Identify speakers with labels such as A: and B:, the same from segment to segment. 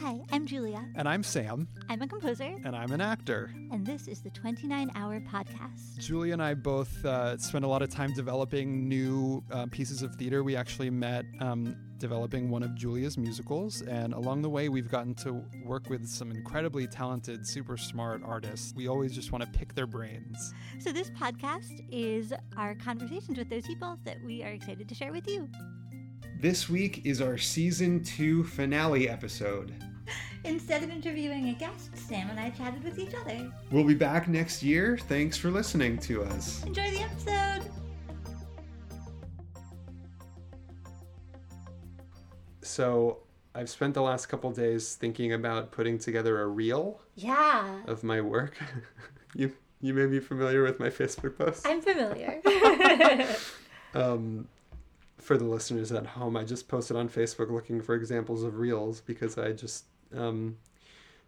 A: Hi, I'm Julia.
B: And I'm Sam.
A: I'm a composer.
B: And I'm an actor.
A: And this is the 29 Hour Podcast.
B: Julia and I both uh, spend a lot of time developing new uh, pieces of theater. We actually met um, developing one of Julia's musicals. And along the way, we've gotten to work with some incredibly talented, super smart artists. We always just want to pick their brains.
A: So, this podcast is our conversations with those people that we are excited to share with you.
C: This week is our season two finale episode.
A: Instead of interviewing a guest, Sam and I chatted with each other.
C: We'll be back next year. Thanks for listening to us.
A: Enjoy the episode.
B: So, I've spent the last couple days thinking about putting together a reel
A: Yeah.
B: of my work. you you may be familiar with my Facebook post.
A: I'm familiar.
B: Um, for the listeners at home, I just posted on Facebook looking for examples of reels because I just um,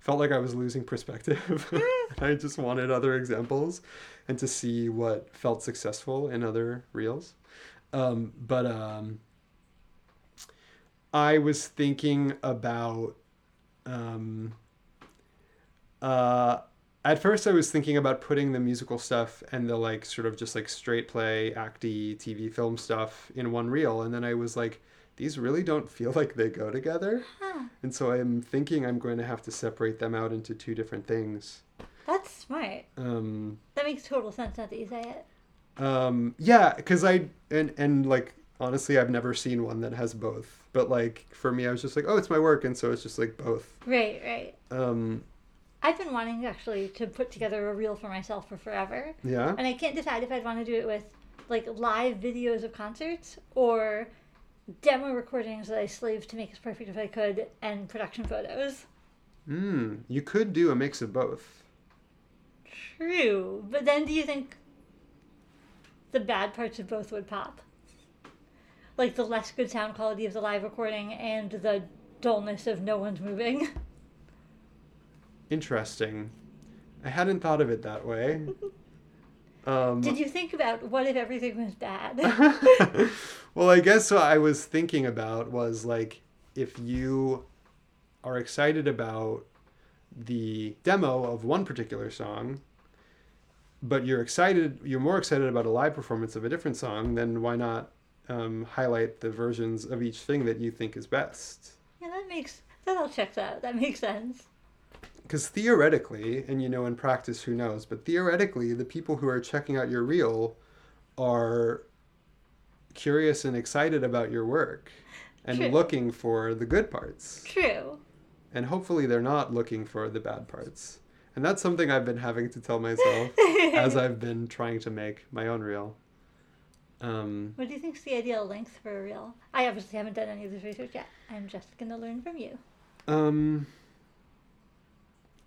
B: felt like I was losing perspective. I just wanted other examples and to see what felt successful in other reels. Um, but um, I was thinking about. Um, uh, at first, I was thinking about putting the musical stuff and the like, sort of just like straight play, acty, TV, film stuff in one reel, and then I was like, these really don't feel like they go together,
A: huh.
B: and so I'm thinking I'm going to have to separate them out into two different things.
A: That's smart.
B: Um,
A: That makes total sense now that you say it.
B: um, yeah, because I and and like honestly, I've never seen one that has both. But like for me, I was just like, oh, it's my work, and so it's just like both.
A: Right, right.
B: Um,
A: I've been wanting actually to put together a reel for myself for forever.
B: yeah.
A: And I can't decide if I'd want to do it with like live videos of concerts or demo recordings that I slaved to make as perfect as I could and production photos.
B: Mm, you could do a mix of both.
A: True. But then do you think the bad parts of both would pop? Like the less good sound quality of the live recording and the dullness of no one's moving.
B: Interesting. I hadn't thought of it that way. Um,
A: Did you think about what if everything was bad?
B: well, I guess what I was thinking about was like if you are excited about the demo of one particular song, but you're excited, you're more excited about a live performance of a different song, then why not um, highlight the versions of each thing that you think is best?
A: yeah, that makes that all checks out. That makes sense.
B: Because theoretically, and you know, in practice, who knows, but theoretically, the people who are checking out your reel are curious and excited about your work and
A: True.
B: looking for the good parts.
A: True.
B: And hopefully, they're not looking for the bad parts. And that's something I've been having to tell myself as I've been trying to make my own reel. Um,
A: What do you think's the ideal length for a reel? I obviously haven't done any of this research yet. I'm just gonna learn from you.
B: um,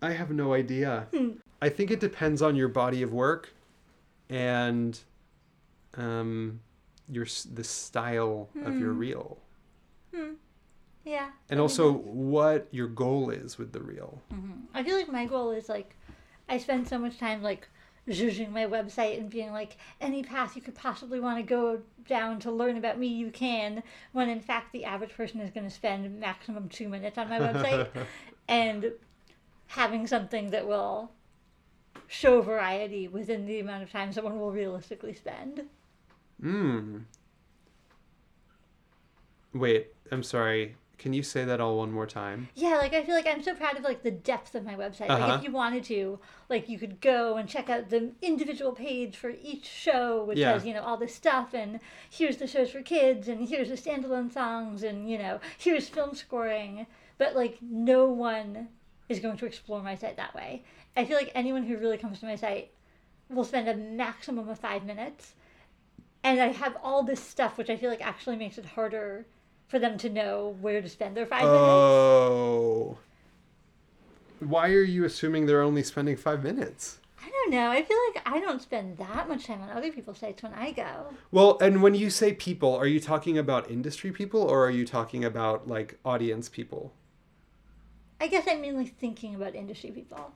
B: I have no idea.
A: Hmm.
B: I think it depends on your body of work and um, your the style of your
A: Hmm.
B: reel,
A: Hmm. Yeah.
B: and also what your goal is with the reel.
A: hmm I feel like my goal is like, I spend so much time like zhuzhing my website and being like, any path you could possibly want to go down to learn about me, you can. When in fact, the average person is going to spend maximum two minutes on my website, and having something that will show variety within the amount of time someone will realistically spend.
B: Hmm. Wait, I'm sorry. Can you say that all one more time?
A: Yeah, like I feel like I'm so proud of like the depth of my website. Like
B: Uh-huh.
A: if you wanted to, like you could go and check out the individual page for each show, which
B: Yeah.
A: has you know all this stuff, and here's the shows for kids, and here's the standalone songs, and you know here's film scoring. But like no one is going to explore my site that way. I feel like anyone who really comes to my site will spend a maximum of five minutes, and I have all this stuff, which I feel like actually makes it harder for them to know where to spend their five minutes.
B: Oh. Why are you assuming they're only spending five minutes?
A: I don't know. I feel like I don't spend that much time on other people's sites when I go.
B: Well, and when you say people, are you talking about industry people or are you talking about like audience people?
A: I guess I'm mainly thinking about industry people.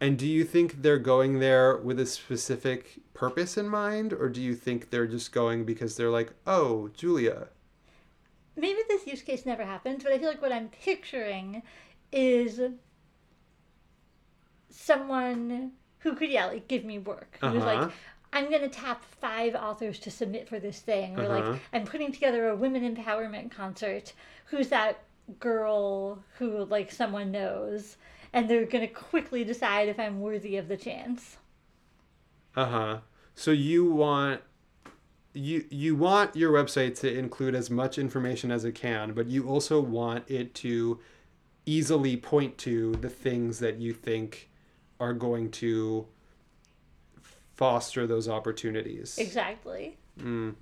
B: And do you think they're going there with a specific purpose in mind or do you think they're just going because they're like, "Oh, Julia."
A: maybe this use case never happens, but I feel like what I'm picturing is someone who could, yeah, like give me work. Who's
B: Uh-huh.
A: like, I'm gonna tap five authors to submit for this thing, or
B: Uh-huh.
A: like I'm putting together a women empowerment concert. Who's that girl who like someone knows, and they're gonna quickly decide if I'm worthy of the chance.
B: Uh huh. So you want you you want your website to include as much information as it can, but you also want it to easily point to the things that you think are going to foster those opportunities.
A: Exactly.
B: Mm.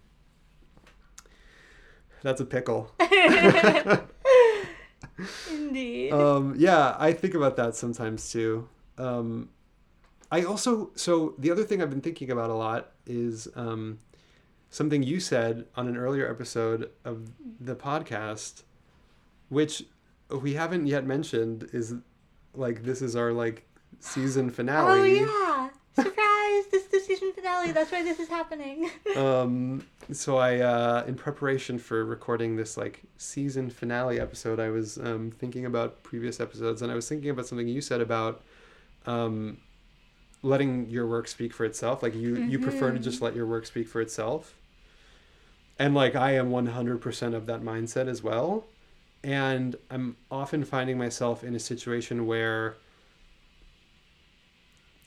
B: That's a pickle.
A: Indeed.
B: um, yeah, I think about that sometimes too. Um, I also so the other thing I've been thinking about a lot is um, something you said on an earlier episode of the podcast, which we haven't yet mentioned. Is like this is our like season finale.
A: oh yeah! Surprise! this is the season finale. That's why this is happening.
B: um so i uh in preparation for recording this like season finale episode i was um thinking about previous episodes and i was thinking about something you said about um letting your work speak for itself like you you prefer to just let your work speak for itself and like i am 100% of that mindset as well and i'm often finding myself in a situation where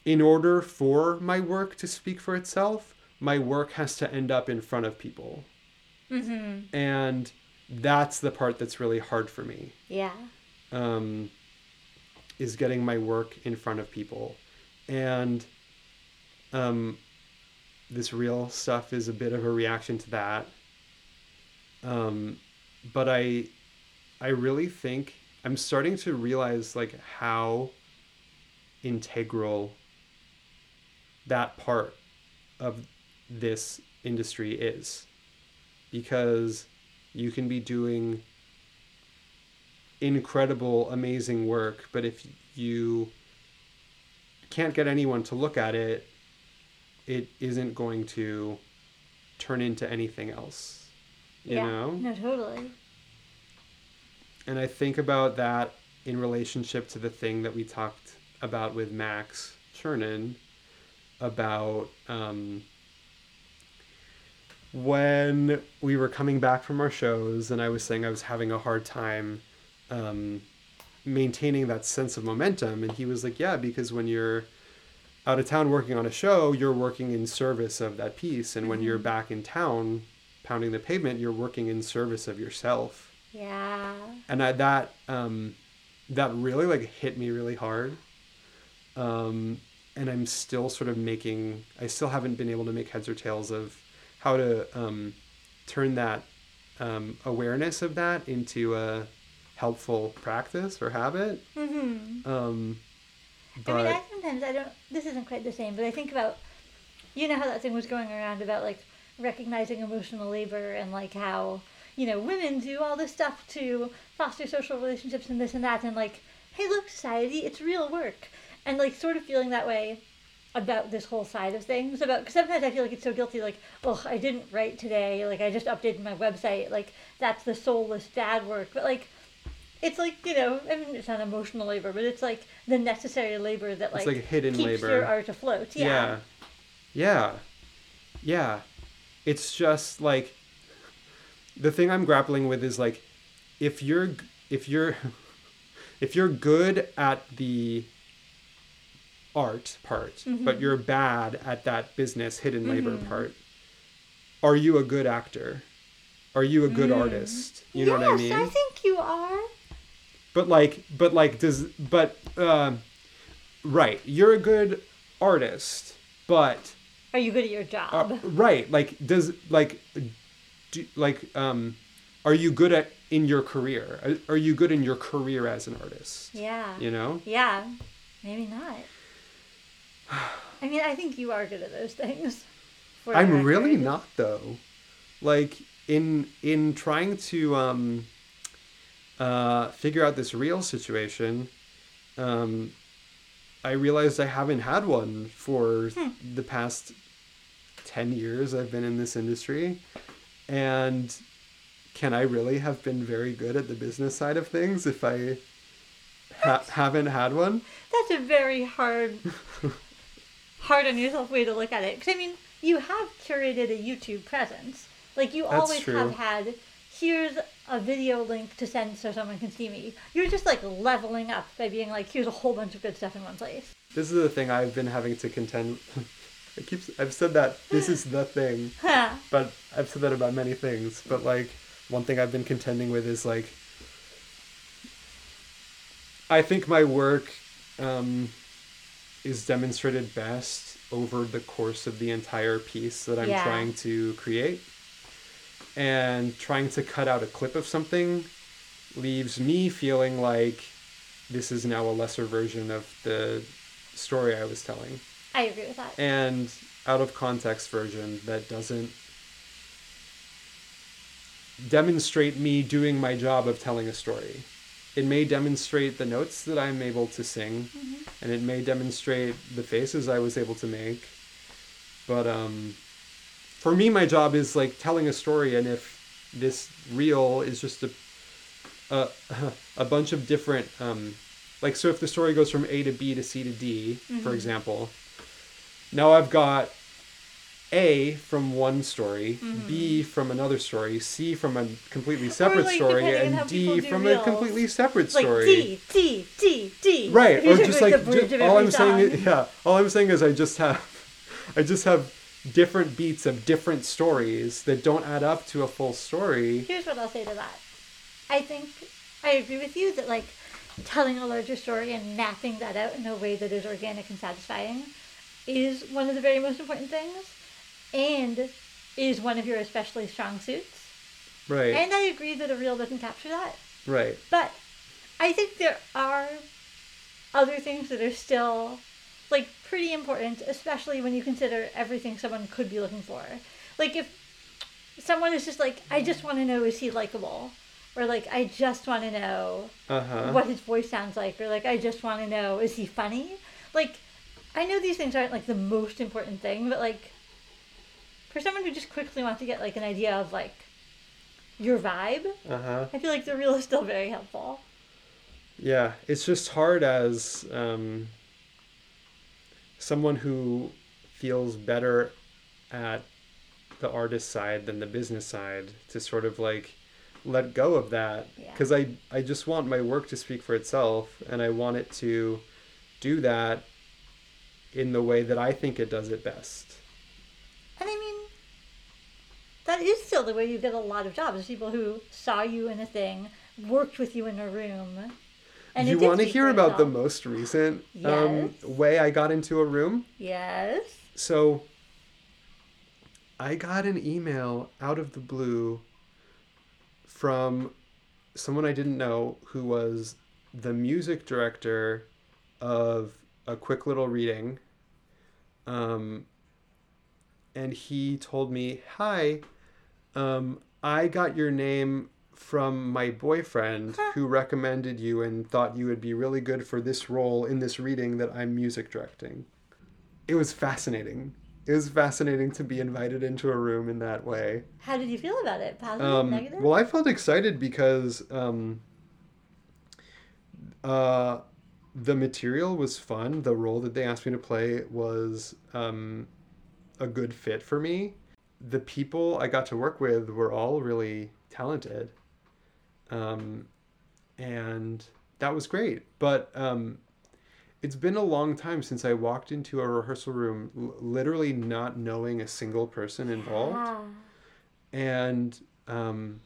B: in order for my work to speak for itself, my work has to end up in front of people.
A: mm-hmm.
B: And that's the part that's really hard for me.
A: Yeah.
B: Um, is getting my work in front of people. And um, this reel stuff is a bit of a reaction to that. Um, but I I really think I'm starting to realize like how integral that part of this industry is because you can be doing incredible amazing work but if you can't get anyone to look at it it isn't going to turn into anything else you
A: yeah.
B: know
A: No, totally.
B: and I think about that in relationship to the thing that we talked about with Max Chernin about um, when we were coming back from our shows, and I was saying I was having a hard time um, maintaining that sense of momentum. And he was like, Yeah, because when you're out of town working on a show, you're working in service of that piece. And when you're back in town pounding the pavement, you're working in service of yourself
A: Yeah.
B: and I, that um, that really like hit me really hard. Um, and I'm still sort of making. I still haven't been able to make heads or tails of how to um, turn that um, awareness of that into a helpful practice or habit.
A: Mm-hmm.
B: Um,
A: I
B: but
A: mean, I sometimes I don't. This isn't quite the same, but I think about, you know, how that thing was going around about like recognizing emotional labor and like how you know women do all this stuff to foster social relationships and this and that, and like, hey, look, society, it's real work, and like sort of feeling that way about this whole side of things about because sometimes I feel like it's so guilty like oh I didn't write today like I just updated my website like that's the soulless dad work but like it's like you know I mean it's not emotional labor but it's like the necessary labor that like,
B: it's like hidden
A: keeps
B: labor.
A: your art afloat yeah,
B: yeah. Yeah. Yeah. It's just like the thing i'm grappling with is like if you're if you're if you're good at the art part but you're bad at that business hidden labor part. Are you a good actor? Are you a good artist? You know what i mean?
A: Yes, think you are.
B: But like but like does but um right you're a good artist but
A: are you good at your job?
B: Uh, right like does like do, like um are you good at in your career? Are, are you good in your career as an artist?
A: Yeah.
B: You know?
A: Yeah. Maybe not I mean I think you are good at those things
B: i'm really
A: record.
B: not though like in in trying to um uh figure out this reel situation um i realized i haven't had one for
A: Hmm.
B: the past 10 years i've been in this industry and can I really have been very good at the business side of things if I ha- haven't had one?
A: That's a very hard, hard on yourself way to look at it. Because I mean, you have curated a YouTube presence. Like you
B: That's
A: always
B: true.
A: have had. Here's a video link to send so someone can see me. You're just like leveling up by being like, here's a whole bunch of good stuff in one place.
B: This is the thing I've been having to contend. I keep I've said that this is the thing,
A: Huh.
B: but I've said that about many things. But like one thing I've been contending with is like I think my work um, is demonstrated best over the course of the entire piece that I'm
A: Yeah.
B: trying to create. And trying to cut out a clip of something leaves me feeling like this is now a lesser version of the story I was telling.
A: I agree with that.
B: And out of context version that doesn't demonstrate me doing my job of telling a story. It may demonstrate the notes that I'm able to sing, and it may demonstrate the faces I was able to make. But um, for me, my job is like telling a story, and if this reel is just a a, a bunch of different um, like so if the story goes from A to B to C to D, for example, now I've got A from one story, mm-hmm. B from another story, C from a completely separate
A: like,
B: story,
A: depending on how
B: and D from
A: reels.
B: a completely separate
A: like
B: story.
A: D, D, D, D.
B: Right, or just like
A: the bridge
B: all I'm saying, is, yeah, all I'm saying is I just have, I just have different beats of different stories that don't add up to a full story.
A: Here's what I'll say to that. I think I agree with you that like telling a larger story and mapping that out in a way that is organic and satisfying is one of the very most important things and is one of your especially strong suits.
B: Right,
A: And I agree that a reel doesn't capture that.
B: right,
A: But I think there are other things that are still like pretty important, especially when you consider everything someone could be looking for. Like if someone is just like, I just want to know is he likable, or like I just want to know
B: uh huh.
A: what his voice sounds like, or like I just want to know is he funny. Like I know these things aren't like the most important thing, but like for someone who just quickly wants to get like an idea of like your vibe,
B: Uh huh.
A: I feel like the reel is still very helpful.
B: Yeah, it's just hard as um, someone who feels better at the artist side than the business side to sort of like let go of that
A: Yeah.
B: because I I just want my work to speak for itself and I want it to do that in the way that I think it does it best.
A: That is still the way you get a lot of jobs. People who saw you in a thing, worked with you in a room. And
B: you want to hear about the most recent um, way I got into a room?
A: Yes.
B: So I got an email out of the blue from someone I didn't know who was the music director of a quick little reading. Um, and he told me, Hi, um, I got your name from my boyfriend who recommended you and thought you would be really good for this role in this reading that I'm music directing it was fascinating. It was fascinating to be invited into a room in that way.
A: How did you feel about it? Positive,
B: Um,
A: negative?
B: well, I felt excited because um, uh, the material was fun. The role that they asked me to play was um, a good fit for me. The people I got to work with were all really talented. Um, and that was great. But um, it's been a long time since I walked into a rehearsal room l- literally not knowing a single person involved
A: Ah,
B: and um,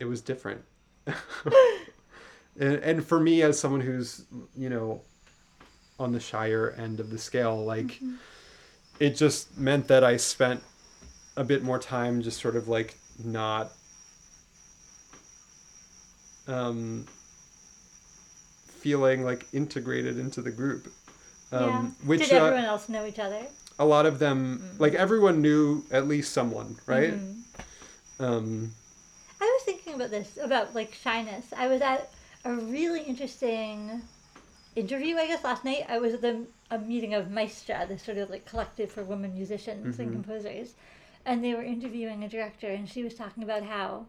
B: it was different. and, and for me, as someone who's you know on the shyer end of the scale, like it just meant that I spent a bit more time just sort of like not um, feeling like integrated into the group. Um,
A: yeah.
B: Which
A: Did
B: uh,
A: everyone else know each other?
B: a lot of them like everyone knew at least someone right
A: Mhm.
B: um
A: I was thinking about this, about like shyness. I was at a really interesting interview, I guess, last night. I was at the, a meeting of Maestra, this sort of like collective for women musicians and
B: Mhm.
A: composers. and they were interviewing a director, and she was talking about how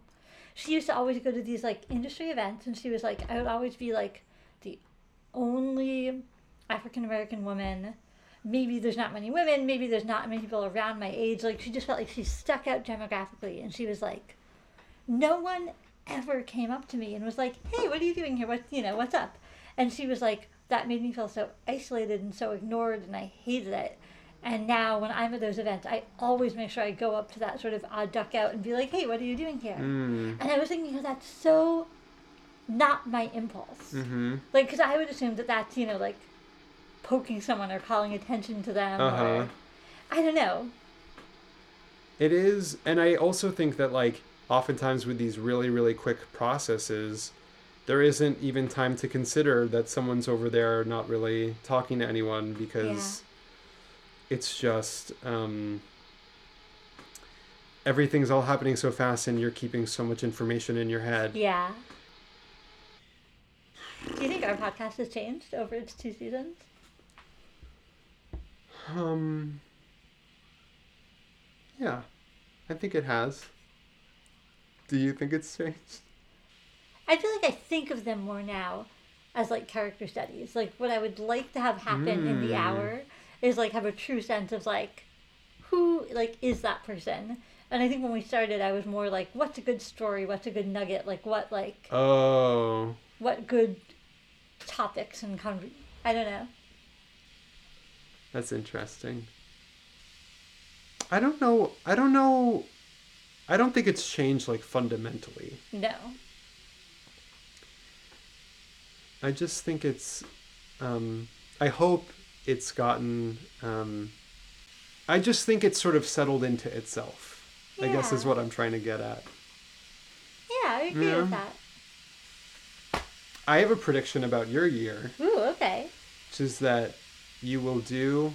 A: she used to always go to these like industry events, and she was like, I would always be like the only African American woman. Maybe there's not many women, maybe there's not many people around my age. Like, she just felt like she stuck out demographically, and she was like, no one ever came up to me and was like, "Hey, what are you doing here? What you know, what's up?" And she was like, "That made me feel so isolated and so ignored, and I hated it." And now, when I'm at those events, I always make sure I go up to that sort of odd duck out and be like, "Hey, what are you doing here?"
B: Mm.
A: And I was thinking, oh, that's so not my impulse.
B: Mm-hmm.
A: Like, because I would assume that that's you know like poking someone or calling attention to them,
B: Uh-huh.
A: or I don't know.
B: It is, and I also think that like oftentimes with these really really quick processes, there isn't even time to consider that someone's over there not really talking to anyone because it's just um, everything's all happening so fast and you're keeping so much information in your head.
A: Yeah. Do you think our podcast has changed over its two seasons?
B: Um. Yeah, I think it has. Do you think it's changed?
A: I feel like I think of them more now as like character studies. Like what I would like to have happen in the
B: Mm.
A: hour is like have a true sense of like who like is that person. And I think when we started I was more like what's a good story, what's a good nugget, like what like
B: Oh,
A: what good topics and con- I don't know.
B: that's interesting. I don't know. I don't know. I don't think it's changed like fundamentally.
A: No.
B: I just think it's. Um, I hope it's gotten. Um, I just think it's sort of settled into itself. I guess is what I'm trying to get at.
A: Yeah, I agree
B: Yeah.
A: with that.
B: I have a prediction about your year,
A: Ooh, okay.
B: which is that you will do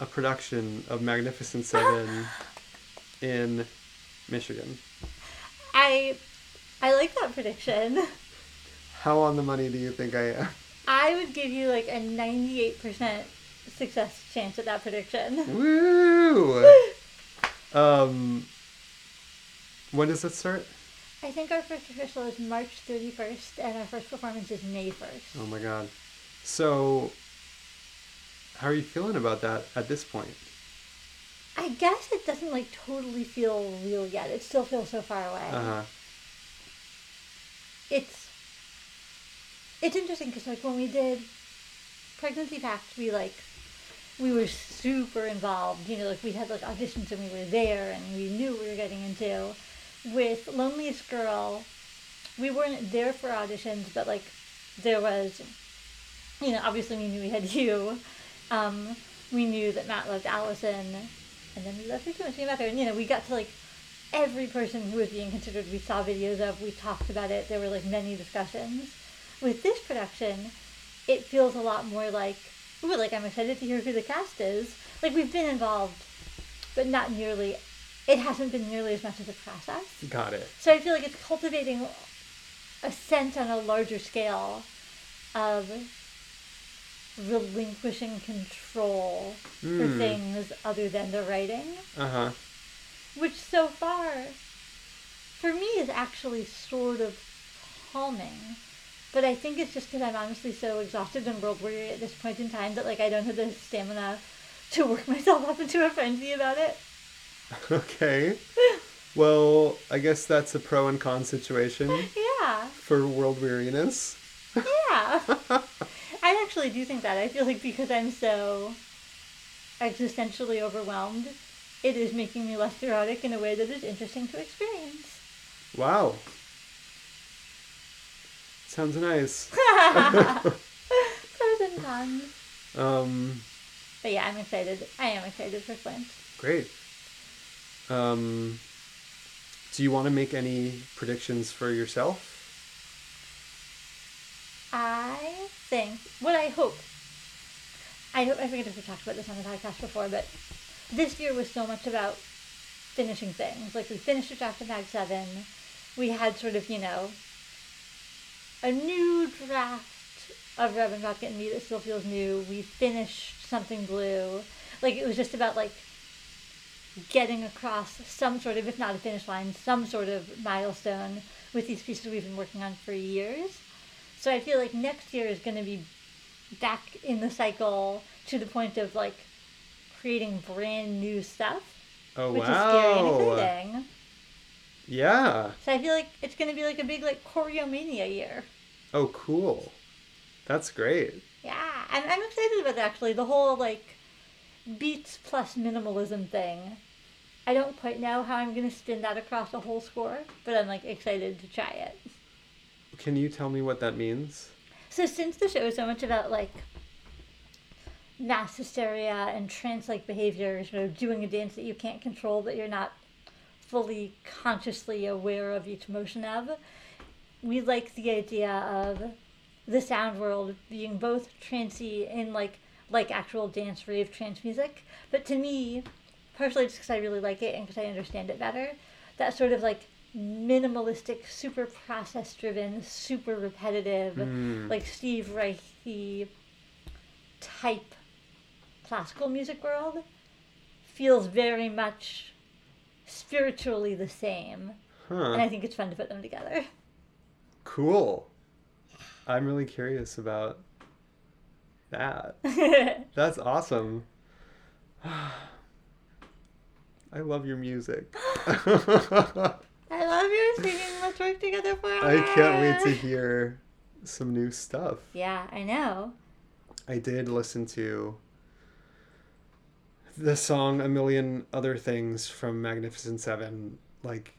B: a production of Magnificent Seven in Michigan.
A: I I like that prediction.
B: How on the money do you think I am?
A: I would give you like a 98% success chance at that prediction.
B: Woo! Um, when does it start?
A: I think our first rehearsal is March 31st and our first performance is May 1st.
B: Oh my god. So, how are you feeling about that at this point?
A: I guess it doesn't like totally feel real yet. It still feels so far away.
B: Uh huh.
A: It's it's interesting because like when we did Pregnancy Pact, we like we were super involved. You know, like we had like auditions and we were there and we knew we were getting into. With Loneliest Girl, we weren't there for auditions, but like there was, you know, obviously we knew we had you. Um, we knew that Matt loved Allison, and then we loved her too much her. And you know, we got to like every person who was being considered. We saw videos of. We talked about it. There were like many discussions. With this production, it feels a lot more like, ooh, like I'm excited to hear who the cast is. Like we've been involved, but not nearly. It hasn't been nearly as much of a process.
B: Got it.
A: So I feel like it's cultivating a sense on a larger scale of relinquishing control for
B: Hmm.
A: things other than the writing,
B: Uh huh.
A: which so far, for me, is actually sort of calming. But I think it's just because I'm honestly so exhausted and world weary at this point in time that like I don't have the stamina to work myself up into a frenzy about it.
B: Okay. Well, I guess that's a pro and con situation
A: Yeah.
B: for world weariness.
A: Yeah. I actually do think that. I feel like because I'm so existentially overwhelmed, it is making me less neurotic in a way that is interesting to experience.
B: Wow. Sounds nice.
A: Pros and cons.
B: Um,
A: But yeah, I'm excited. I am excited for Flint.
B: great. Um, do you want to make any predictions for yourself?
A: I think what I hope. I hope I forget if we talked about this on the podcast before, but this year was so much about finishing things. Like we finished a draft of Mag Seven. We had sort of, you know, a new draft of Reverend Vodka and Me that still feels new. We finished something blue. Like it was just about like getting across some sort of, if not a finish line, some sort of milestone with these pieces we've been working on for years. So I feel like next year is going to be back in the cycle to the point of like creating brand new stuff,
B: Oh
A: which is scary and exciting.
B: Yeah.
A: So I feel like it's going to be like a big like choreomania year.
B: Oh cool. That's great.
A: Yeah, I'm, I'm excited about it actually. The whole like beats plus minimalism thing. I don't quite know how I'm gonna spin that across the whole score, but I'm like excited to try it.
B: Can you tell me what that means?
A: So since the show is so much about like mass hysteria and trance-like behaviors, you know, doing a dance that you can't control but you're not fully consciously aware of each motion of, we like the idea of the sound world being both trancey and like like actual dance rave trance music. But to me, partially just because I really like it and because I understand it better, that sort of like minimalistic, super process driven, super repetitive,
B: Mm.
A: like Steve Reichy type classical music world feels very much spiritually the same. And I think it's fun to put them together.
B: Cool. I'm really curious about that. That's awesome. I love your music.
A: I love your singing. Let's work together forever.
B: I can't wait to hear some new stuff.
A: Yeah, I know.
B: I did listen to the song A Million Other Things from Magnificent Seven like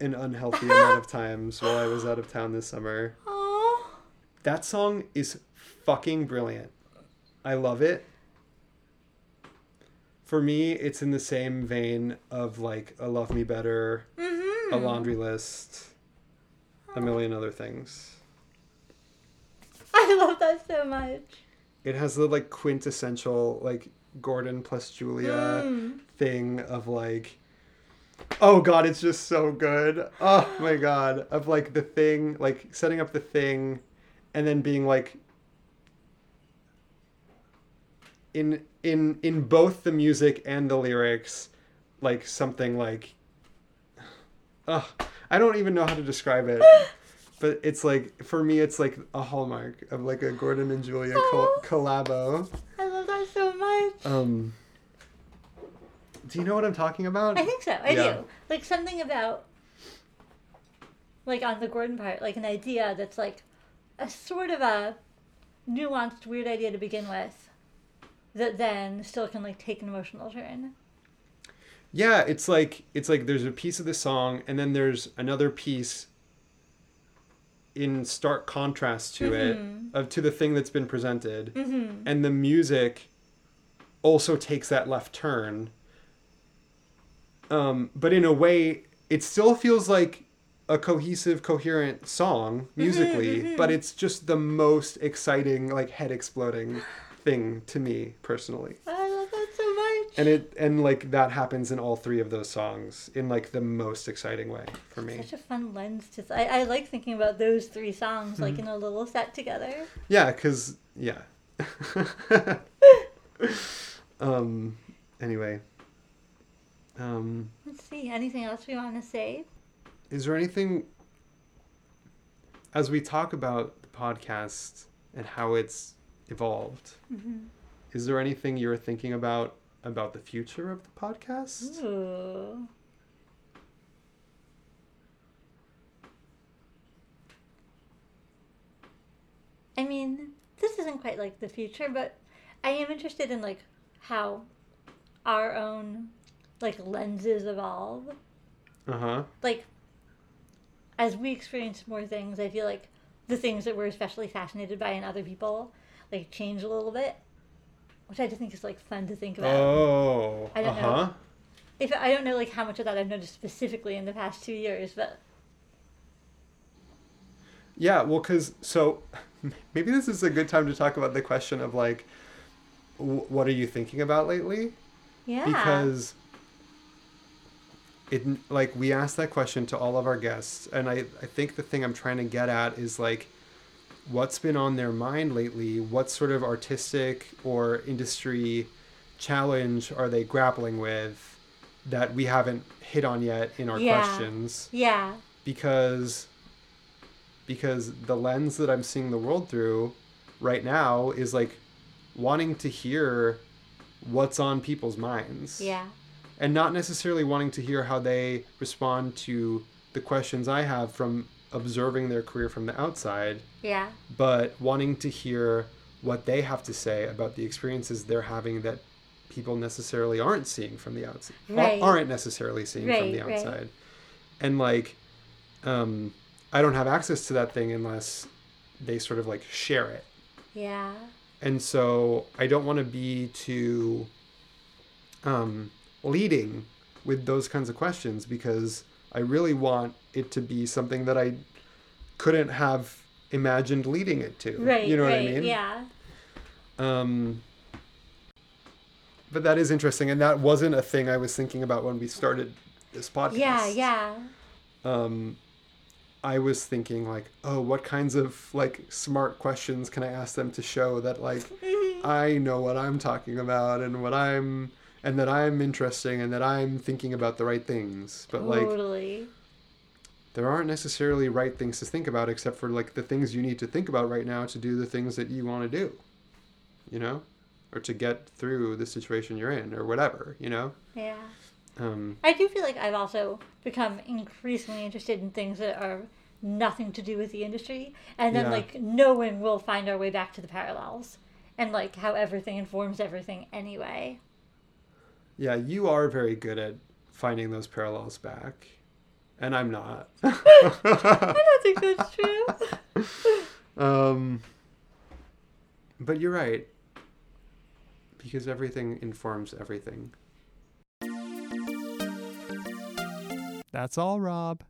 B: an unhealthy amount of times while I was out of town this summer.
A: Oh,
B: That song is fucking brilliant. I love it. For me, it's in the same vein of like a Love Me Better,
A: mm-hmm.
B: a Laundry List, a million other things.
A: I love that so much.
B: It has the like quintessential like Gordon plus Julia
A: Mm.
B: thing of like oh god it's just so good. Oh my god of like the thing like setting up the thing and then being like in in in both the music and the lyrics like something like Ugh, I don't even know how to describe it. But it's like for me it's like a hallmark of like a Gordon and Julia col- collabo.
A: I love that
B: um do you know what I'm talking about?
A: I think so. I
B: Yeah.
A: do. Like something about, like on the Gordon part, like an idea that's like a sort of a nuanced, weird idea to begin with, that then still can like take an emotional turn.
B: Yeah, it's like it's like there's a piece of the song and then there's another piece in stark contrast to it of to the thing that's been presented.
A: Mm-hmm.
B: And the music also takes that left turn. Um, but in a way it still feels like a cohesive, coherent song musically, but it's just the most exciting, like head exploding thing to me personally.
A: I love that so much.
B: and it and like that happens in all three of those songs in like the most exciting way for me
A: Such a fun lens to. Th- I, I like thinking about those three songs like
B: Mm-hmm.
A: in a little set together.
B: yeah because yeah um anyway um
A: Let's see. Anything else we want to say?
B: is there anything as we talk about the podcast and how it's evolved
A: Mm-hmm.
B: is there anything you're thinking about about the future of the podcast
A: Ooh. I mean, this isn't quite like the future, but I am interested in like how our own like lenses evolve.
B: uh-huh
A: Like as we experience more things, I feel like the things that we're especially fascinated by in other people like change a little bit, which I just think is like fun to think about.
B: oh
A: I don't know.
B: uh-huh
A: If I don't know like how much of that I've noticed specifically in the past two years, but
B: Yeah, well, because so maybe this is a good time to talk about the question of like, what are you thinking about lately?
A: yeah,
B: Because it like we asked that question to all of our guests, and I I think the thing I'm trying to get at is like, what's been on their mind lately? What sort of artistic or industry challenge are they grappling with? that we haven't hit on yet in our
A: Yeah.
B: questions
A: Yeah.
B: because because the lens that I'm seeing the world through right now is like wanting to hear what's on people's minds
A: Yeah.
B: and not necessarily wanting to hear how they respond to the questions I have from observing their career from the outside,
A: Yeah.
B: but wanting to hear what they have to say about the experiences they're having that people necessarily aren't seeing from the outside,
A: Right.
B: aren't necessarily seeing from
A: Right,
B: the
A: right.
B: outside. And like, um, I don't have access to that thing unless they sort of like share it
A: Yeah.
B: And so I don't want to be too um, leading with those kinds of questions because I really want it to be something that I couldn't have imagined leading it to.
A: Right.
B: You know
A: right.
B: what I mean?
A: Yeah.
B: Um, but that is interesting, and that wasn't a thing I was thinking about when we started this podcast.
A: Yeah. Yeah.
B: Um, I was thinking like, oh, what kinds of like smart questions can I ask them to show that like I know what I'm talking about and what I'm and that I'm interesting and that I'm thinking about the right things. But like
A: totally.
B: there aren't necessarily right things to think about except for like the things you need to think about right now to do the things that you want to do. You know? Or to get through the situation you're in or whatever, you know?
A: Yeah.
B: Um
A: I do feel like I've also become increasingly interested in things that are nothing to do with the industry, and then
B: Yeah.
A: like knowing we'll find our way back to the parallels, and like how everything informs everything anyway.
B: yeah, you are very good at finding those parallels back. And I'm not.
A: I don't think that's true.
B: Um, but you're right. Because everything informs everything. That's all, Rob.